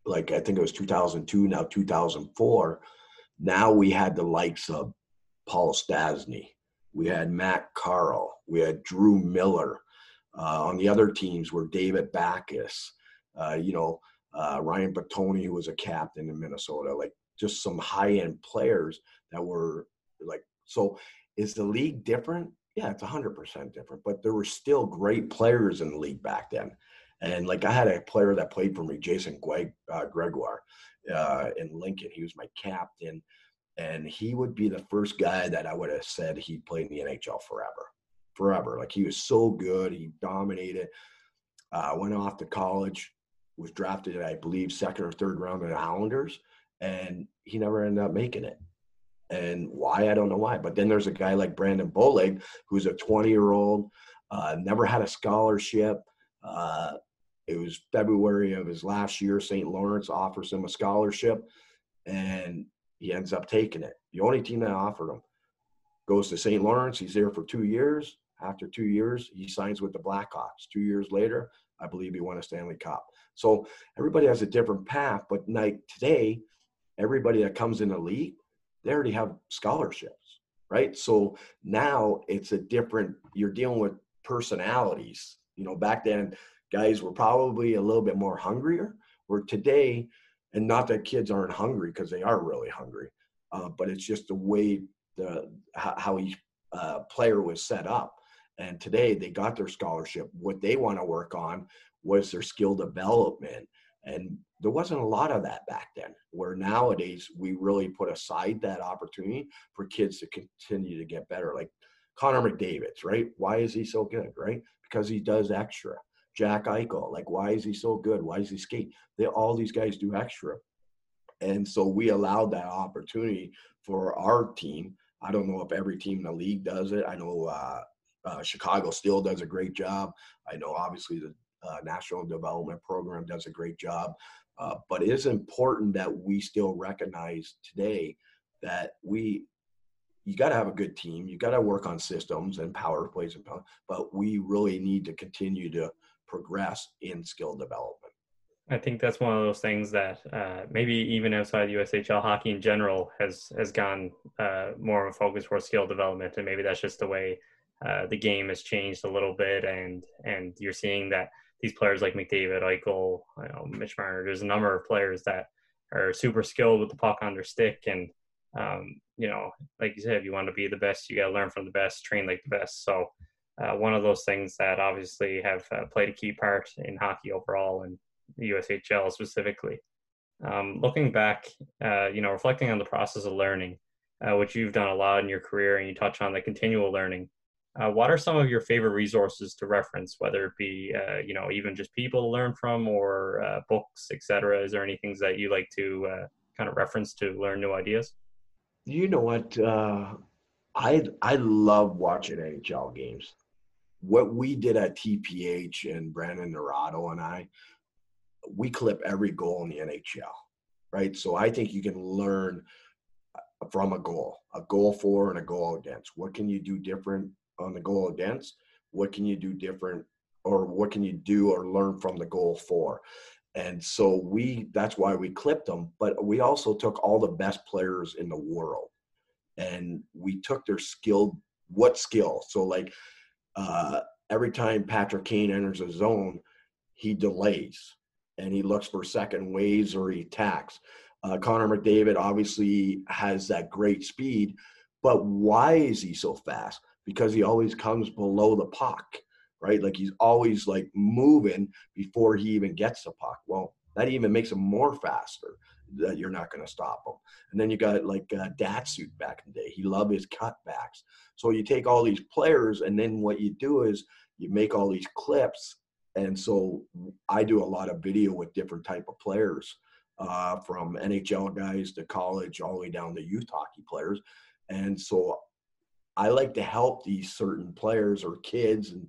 Speaker 2: like I think it was 2002, now 2004, now we had the likes of Paul Stastny, we had Matt Carle, we had Drew Miller. Uh, on the other teams were David Backes, uh, you know, uh, Ryan Batoni, who was a captain in Minnesota, like just some high end players that were like so is the league different? Yeah, it's 100% different, but there were still great players in the league back then. And like I had a player that played for me, Jason Greg, uh, Gregoire uh, in Lincoln. He was my captain. And he would be the first guy that I would have said he played in the NHL forever. Forever. Like he was so good. He dominated. Uh, went off to college, was drafted, I believe, second or third round in the Islanders. And he never ended up making it and why I don't know why. But then there's a guy like Brandon Bollig, who's a 20 year old, uh, never had a scholarship, Uh, it was February of his last year. St. Lawrence offers him a scholarship, and he ends up taking it. The only team that offered him goes to St. Lawrence. He's there for two years. After two years, he signs with the Blackhawks. Two years later, I believe he won a Stanley Cup. So everybody has a different path. But like today, everybody that comes in league, they already have scholarships, right? So now it's a different. You're dealing with personalities. You know, back then guys were probably a little bit more hungrier. Where today, and not that kids aren't hungry because they are really hungry, uh, but it's just the way the how each uh, player was set up. And today they got their scholarship. What they want to work on was their skill development. And there wasn't a lot of that back then, where nowadays we really put aside that opportunity for kids to continue to get better. Like Connor McDavid's, right? Why is he so good, right? Because he does extra. Jack Eichel, like why is he so good? Why is he skate? They all these guys do extra. And so we allowed that opportunity for our team. I don't know if every team in the league does it. I know uh, uh, Chicago still does a great job. I know obviously the uh, National Development Program does a great job. Uh, but it is important that we still recognize today that we you got to have a good team. You got to work on systems and power plays and power, but we really need to continue to progress in skill development.
Speaker 1: I think that's one of those things that uh, maybe even outside USHL hockey in general has has gone uh, more of a focus for skill development, and maybe that's just the way uh, the game has changed a little bit, and and you're seeing that these players like McDavid, Eichel, you know, Mitch Marner, there's a number of players that are super skilled with the puck on their stick, and um, you know, like you said, if you want to be the best, you got to learn from the best, train like the best. So uh, one of those things that obviously have uh, played a key part in hockey overall and the USHL specifically. Um, looking back, uh, you know, reflecting on the process of learning, uh, which you've done a lot in your career, and you touch on the continual learning. Uh, what are some of your favorite resources to reference, whether it be, uh, you know, even just people to learn from or books, etc.? Is there any things that you like to kind of reference to learn new ideas?
Speaker 2: You know what? I I love watching NHL games what we did at TPH and Brandon Naurato and I, we clip every goal in the NHL, right? So I think you can learn uh, from a goal, a goal for and a goal against. What can you do different on the goal against? What can you do different, or what can you do or learn from the goal for? And so we, that's why we clipped them. But we also took all the best players in the world and we took their skill, what skill? So, like, uh, every time Patrick Kane enters a zone, he delays and he looks for second waves or he attacks. Uh, Connor McDavid obviously has that great speed, but why is he so fast? Because he always comes below the puck, right? Like he's always like moving before he even gets the puck. Well, that even makes him more faster that you're not going to stop them. And then you got like uh, Datsyuk back in the day. He loved his cutbacks. So you take all these players, and then what you do is you make all these clips. And so I do a lot of video with different type of players, uh, from NHL guys to college, all the way down to youth hockey players. And so I like to help these certain players or kids and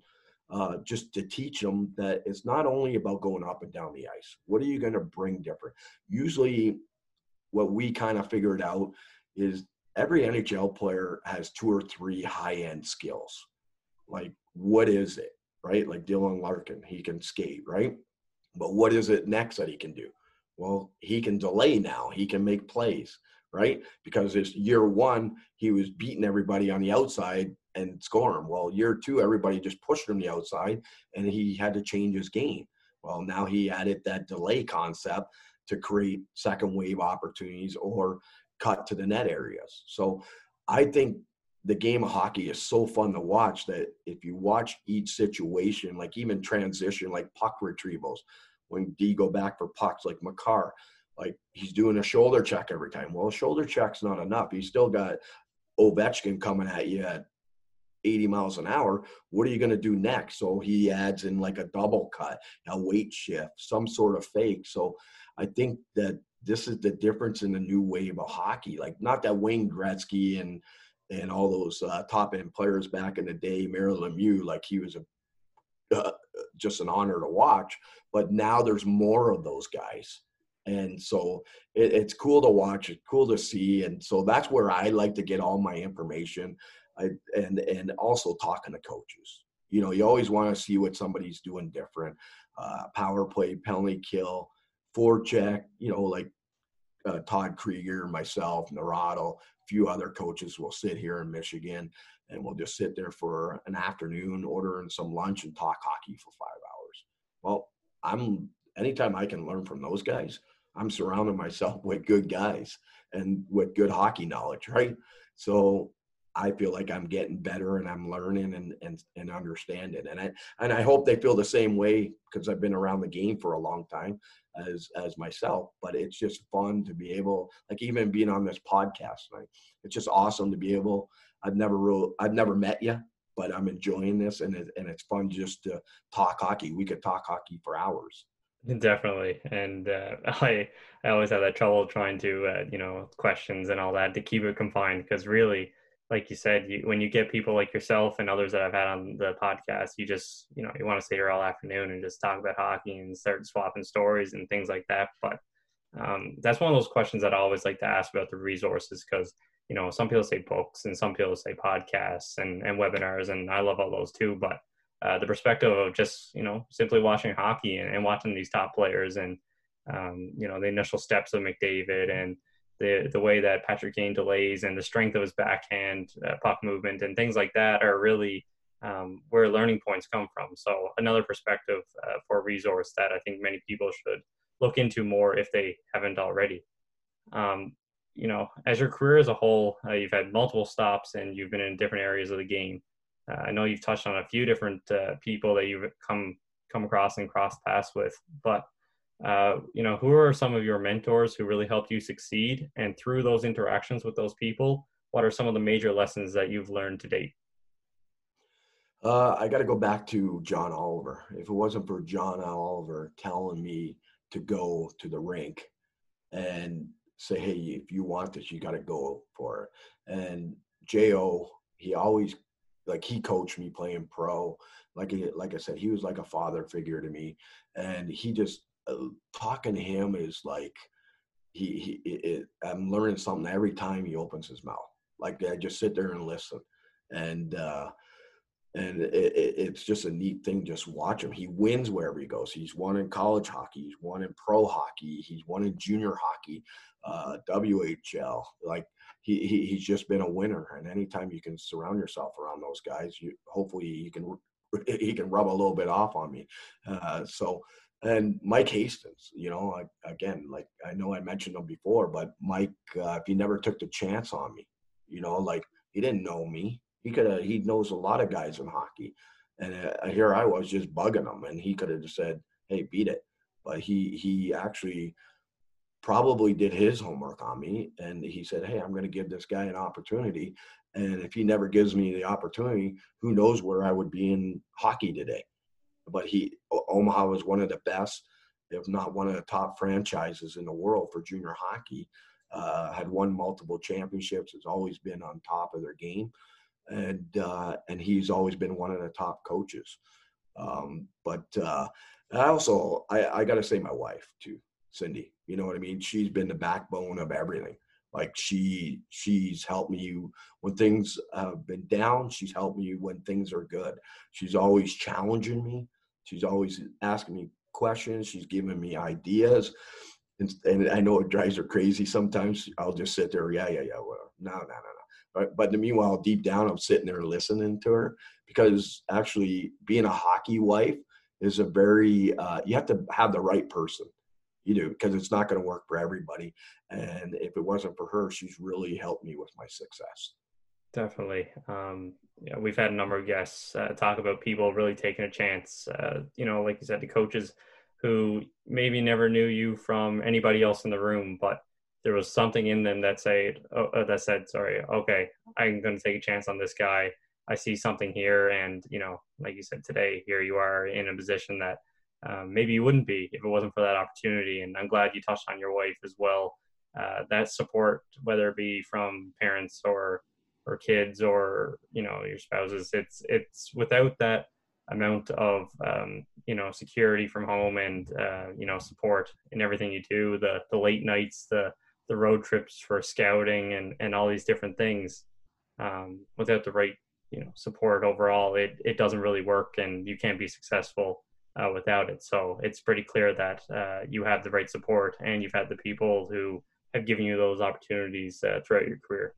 Speaker 2: uh, just to teach them that it's not only about going up and down the ice. What are you going to bring different? Usually, what we kind of figured out is every NHL player has two or three high end skills. Like, what is it, right? Like Dylan Larkin, he can skate, right? But what is it next that he can do? Well, he can delay now, he can make plays, right? Because it's year one, he was beating everybody on the outside and score him. Well, year two, everybody just pushed him the outside, and he had to change his game. Well, now he added that delay concept to create second wave opportunities or cut to the net areas. So I think the game of hockey is so fun to watch that if you watch each situation, like even transition, like puck retrievals, when D go back for pucks, like Makar, like he's doing a shoulder check every time. Well, shoulder check's not enough. He's still got Ovechkin coming at you at 80 miles an hour. What are you going to do next? So he adds in like a double cut, a weight shift, some sort of fake. So I think that this is the difference in the new wave of hockey. Like not that Wayne Gretzky and and all those uh, top end players back in the day, Mario Lemieux, like he was a uh, just an honor to watch. But now there's more of those guys. And so it, it's cool to watch, it's cool to see. And so that's where I like to get all my information. I, and and also talking to coaches. You know, you always want to see what somebody's doing different. Uh, power play, penalty kill, forecheck. You know, like uh, Todd Krygier, myself, Naurato, a few other coaches will sit here in Michigan and we'll just sit there for an afternoon, ordering some lunch and talk hockey for five hours. Well, I'm anytime I can learn from those guys, I'm surrounding myself <laughs> with good guys and with good hockey knowledge, right? So I feel like I'm getting better and I'm learning and and and understanding. And I and I hope they feel the same way because I've been around the game for a long time as as myself. But it's just fun to be able, like even being on this podcast, like it's just awesome to be able. I've never really, I've never met you, but I'm enjoying this and it, and it's fun just to talk hockey. We could talk hockey for hours.
Speaker 1: Definitely, and uh, <laughs> I I always have that trouble trying to uh, you know questions and all that to keep it confined because really like you said, you, when you get people like yourself and others that I've had on the podcast, you just, you know, you want to stay here all afternoon and just talk about hockey and start swapping stories and things like that. But um, that's one of those questions that I always like to ask about the resources because, you know, some people say books and some people say podcasts and, and webinars, and I love all those too. But uh, the perspective of just, you know, simply watching hockey and, and watching these top players and, um, you know, the initial steps of McDavid and, the the way that Patrick Kane delays and the strength of his backhand uh, puck movement and things like that are really um, where learning points come from. So another perspective uh, for resource that I think many people should look into more if they haven't already. Um, you know, as your career as a whole, uh, you've had multiple stops and you've been in different areas of the game. Uh, I know you've touched on a few different uh, people that you've come come across and crossed paths with, but uh, you know, who are some of your mentors who really helped you succeed? And through those interactions with those people, what are some of the major lessons that you've learned to date?
Speaker 2: Uh, I got to go back to John Oliver. If it wasn't for John Oliver telling me to go to the rink and say, "Hey, if you want this, you got to go for it," and Jo, he always like he coached me playing pro. Like like I said, he was like a father figure to me, and he just uh, talking to him is like he, he it, I'm learning something every time he opens his mouth. Like I just sit there and listen, and uh, and it, it, it's just a neat thing. Just watch him. He wins wherever he goes. He's won in college hockey. He's won in pro hockey. He's won in junior hockey, uh, WHL. Like he, he he's just been a winner. And anytime you can surround yourself around those guys, you hopefully you can <laughs> he can rub a little bit off on me. Uh, so and Mike Hastings, you know, I, again, like I know I mentioned him before, but Mike, uh, if he never took the chance on me, you know, like he didn't know me. He could have, he knows a lot of guys in hockey. And uh, here I was just bugging him, and he could have just said, hey, beat it. But he, he actually probably did his homework on me. And he said, hey, I'm going to give this guy an opportunity. And if he never gives me the opportunity, who knows where I would be in hockey today but he Omaha was one of the best, if not one of the top franchises in the world for junior hockey. Uh, had won multiple championships. Has always been on top of their game, and uh, and he's always been one of the top coaches. Um, but uh, I also I, I got to say my wife too, Cindy. You know what I mean? She's been the backbone of everything. Like she she's helped me when things have been down. She's helped me when things are good. She's always challenging me. She's always asking me questions. She's giving me ideas. And, and I know it drives her crazy sometimes. I'll just sit there, yeah, yeah, yeah. No, no, no, no. But, but meanwhile, deep down, I'm sitting there listening to her because actually being a hockey wife is a very, uh, you have to have the right person. You do, because it's not going to work for everybody. And if it wasn't for her, she's really helped me with my success.
Speaker 1: Definitely. Um, yeah, we've had a number of guests uh, talk about people really taking a chance. Uh, you know, like you said, the coaches who maybe never knew you from anybody else in the room, but there was something in them that said, oh, uh, that said, sorry, okay, I'm going to take a chance on this guy. I see something here, and you know, like you said today, here you are in a position that um, maybe you wouldn't be if it wasn't for that opportunity. And I'm glad you touched on your wife as well. Uh, that support, whether it be from parents or or kids or you know your spouses it's it's without that amount of um, you know security from home and uh, you know support in everything you do the the late nights the the road trips for scouting and and all these different things um, without the right you know support overall it it doesn't really work and you can't be successful uh, without it. So it's pretty clear that uh, you have the right support and you've had the people who have given you those opportunities uh, throughout your career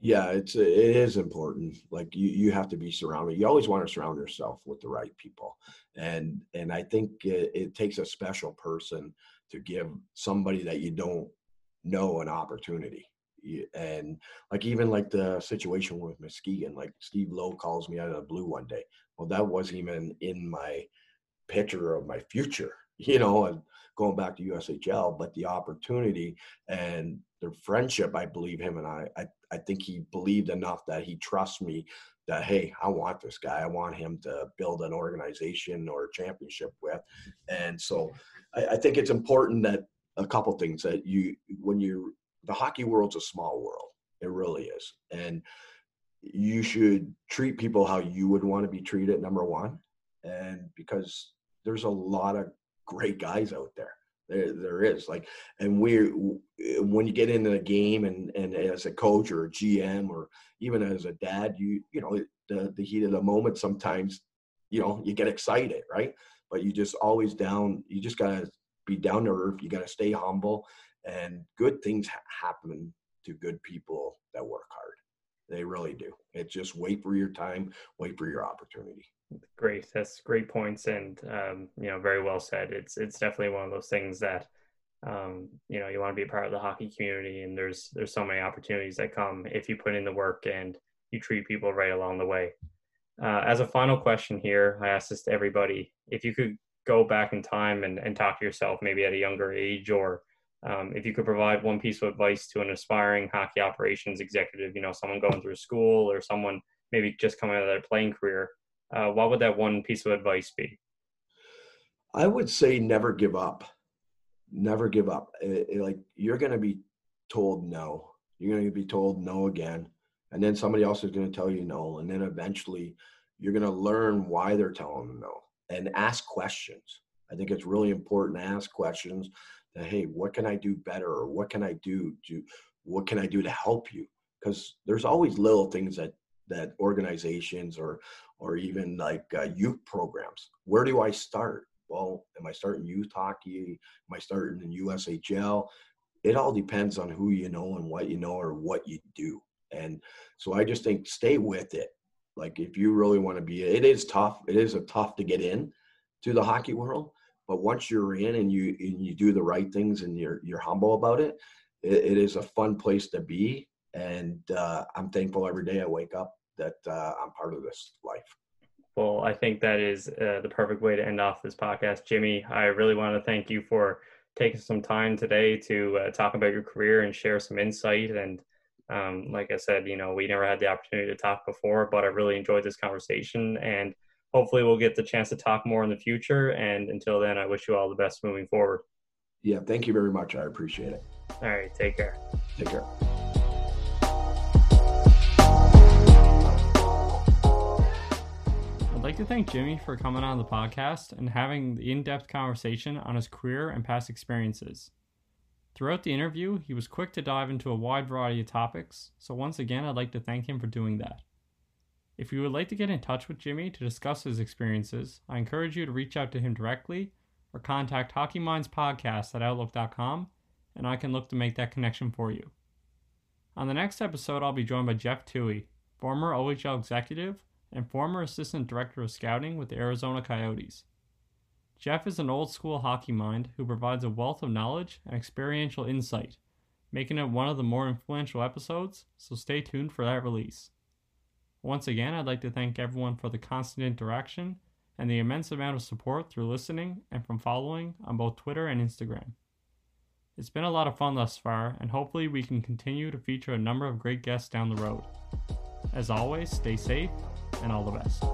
Speaker 2: yeah it's it is important like you you have to be surrounded you always want to surround yourself with the right people and and i think it, it takes a special person to give somebody that you don't know an opportunity and like even like the situation with Muskegon, like Steve Lowe calls me out of the blue one day. Well, that wasn't even in my picture of my future, <laughs> you know, and going back to USHL, but the opportunity and the friendship, I believe him and I, I, I think he believed enough that he trusts me that, hey, I want this guy. I want him to build an organization or a championship with. And so I, I think it's important that a couple things that you, when you the hockey world's a small world. It really is. And you should treat people how you would want to be treated, number one. And because there's a lot of great guys out there. There, there is like, and we, when you get into the game and, and as a coach or a GM or even as a dad, you, you know, the, the heat of the moment, sometimes, you know, you get excited, right? But you just always down, you just gotta be down to earth. You gotta stay humble and good things happen to good people that work hard they really do it's just wait for your time wait for your opportunity
Speaker 1: great that's great points and um, you know very well said. It's it's definitely one of those things that um, you know you want to be a part of the hockey community and there's there's so many opportunities that come if you put in the work and you treat people right along the way. Uh, as a final question here i ask this to everybody. If you could go back in time and, and talk to yourself maybe at a younger age or um, if you could provide one piece of advice to an aspiring hockey operations executive, you know, someone going through school or someone maybe just coming out of their playing career, uh, what would that one piece of advice be?
Speaker 2: I would say never give up. Never give up. It, it, like you're going to be told no. You're going to be told no again. And then somebody else is going to tell you no. And then eventually you're going to learn why they're telling them no and ask questions. I think it's really important to ask questions that hey what can i do better or what can i do to what can i do to help you because there's always little things that that organizations or or even like uh, youth programs. Where do i start? Well am i starting youth hockey? Am i starting in ushl it all depends on who you know and what you know or what you do. And so i just think stay with it. Like if you really want to be it is tough it is a tough to get in to the hockey world but once you're in and you and you do the right things and you're you're humble about it, it, it is a fun place to be. And uh, I'm thankful every day I wake up that uh, I'm part of this life.
Speaker 1: Well, I think that is uh, the perfect way to end off this podcast, Jimmy. I really want to thank you for taking some time today to uh, talk about your career and share some insight. And um, like I said, you know, we never had the opportunity to talk before, but I really enjoyed this conversation and hopefully we'll get the chance to talk more in the future. And until then, I wish you all the best moving forward.
Speaker 2: Yeah, thank you very much. I appreciate it.
Speaker 1: All right, take care.
Speaker 2: Take care.
Speaker 1: To thank Jimmy for coming on the podcast and having the in depth conversation on his career and past experiences. Throughout the interview, he was quick to dive into a wide variety of topics, so once again, I'd like to thank him for doing that. If you would like to get in touch with Jimmy to discuss his experiences, I encourage you to reach out to him directly or contact Hockey Minds Podcast at Outlook.com and I can look to make that connection for you. On the next episode, I'll be joined by Jeff Toohey, former OHL executive and former assistant director of scouting with the Arizona Coyotes. Jeff is an old school hockey mind who provides a wealth of knowledge and experiential insight, making it one of the more influential episodes, so stay tuned for that release. Once again, I'd like to thank everyone for the constant interaction and the immense amount of support through listening and from following on both Twitter and Instagram. It's been a lot of fun thus far, and hopefully, we can continue to feature a number of great guests down the road. As always, stay safe and all the best.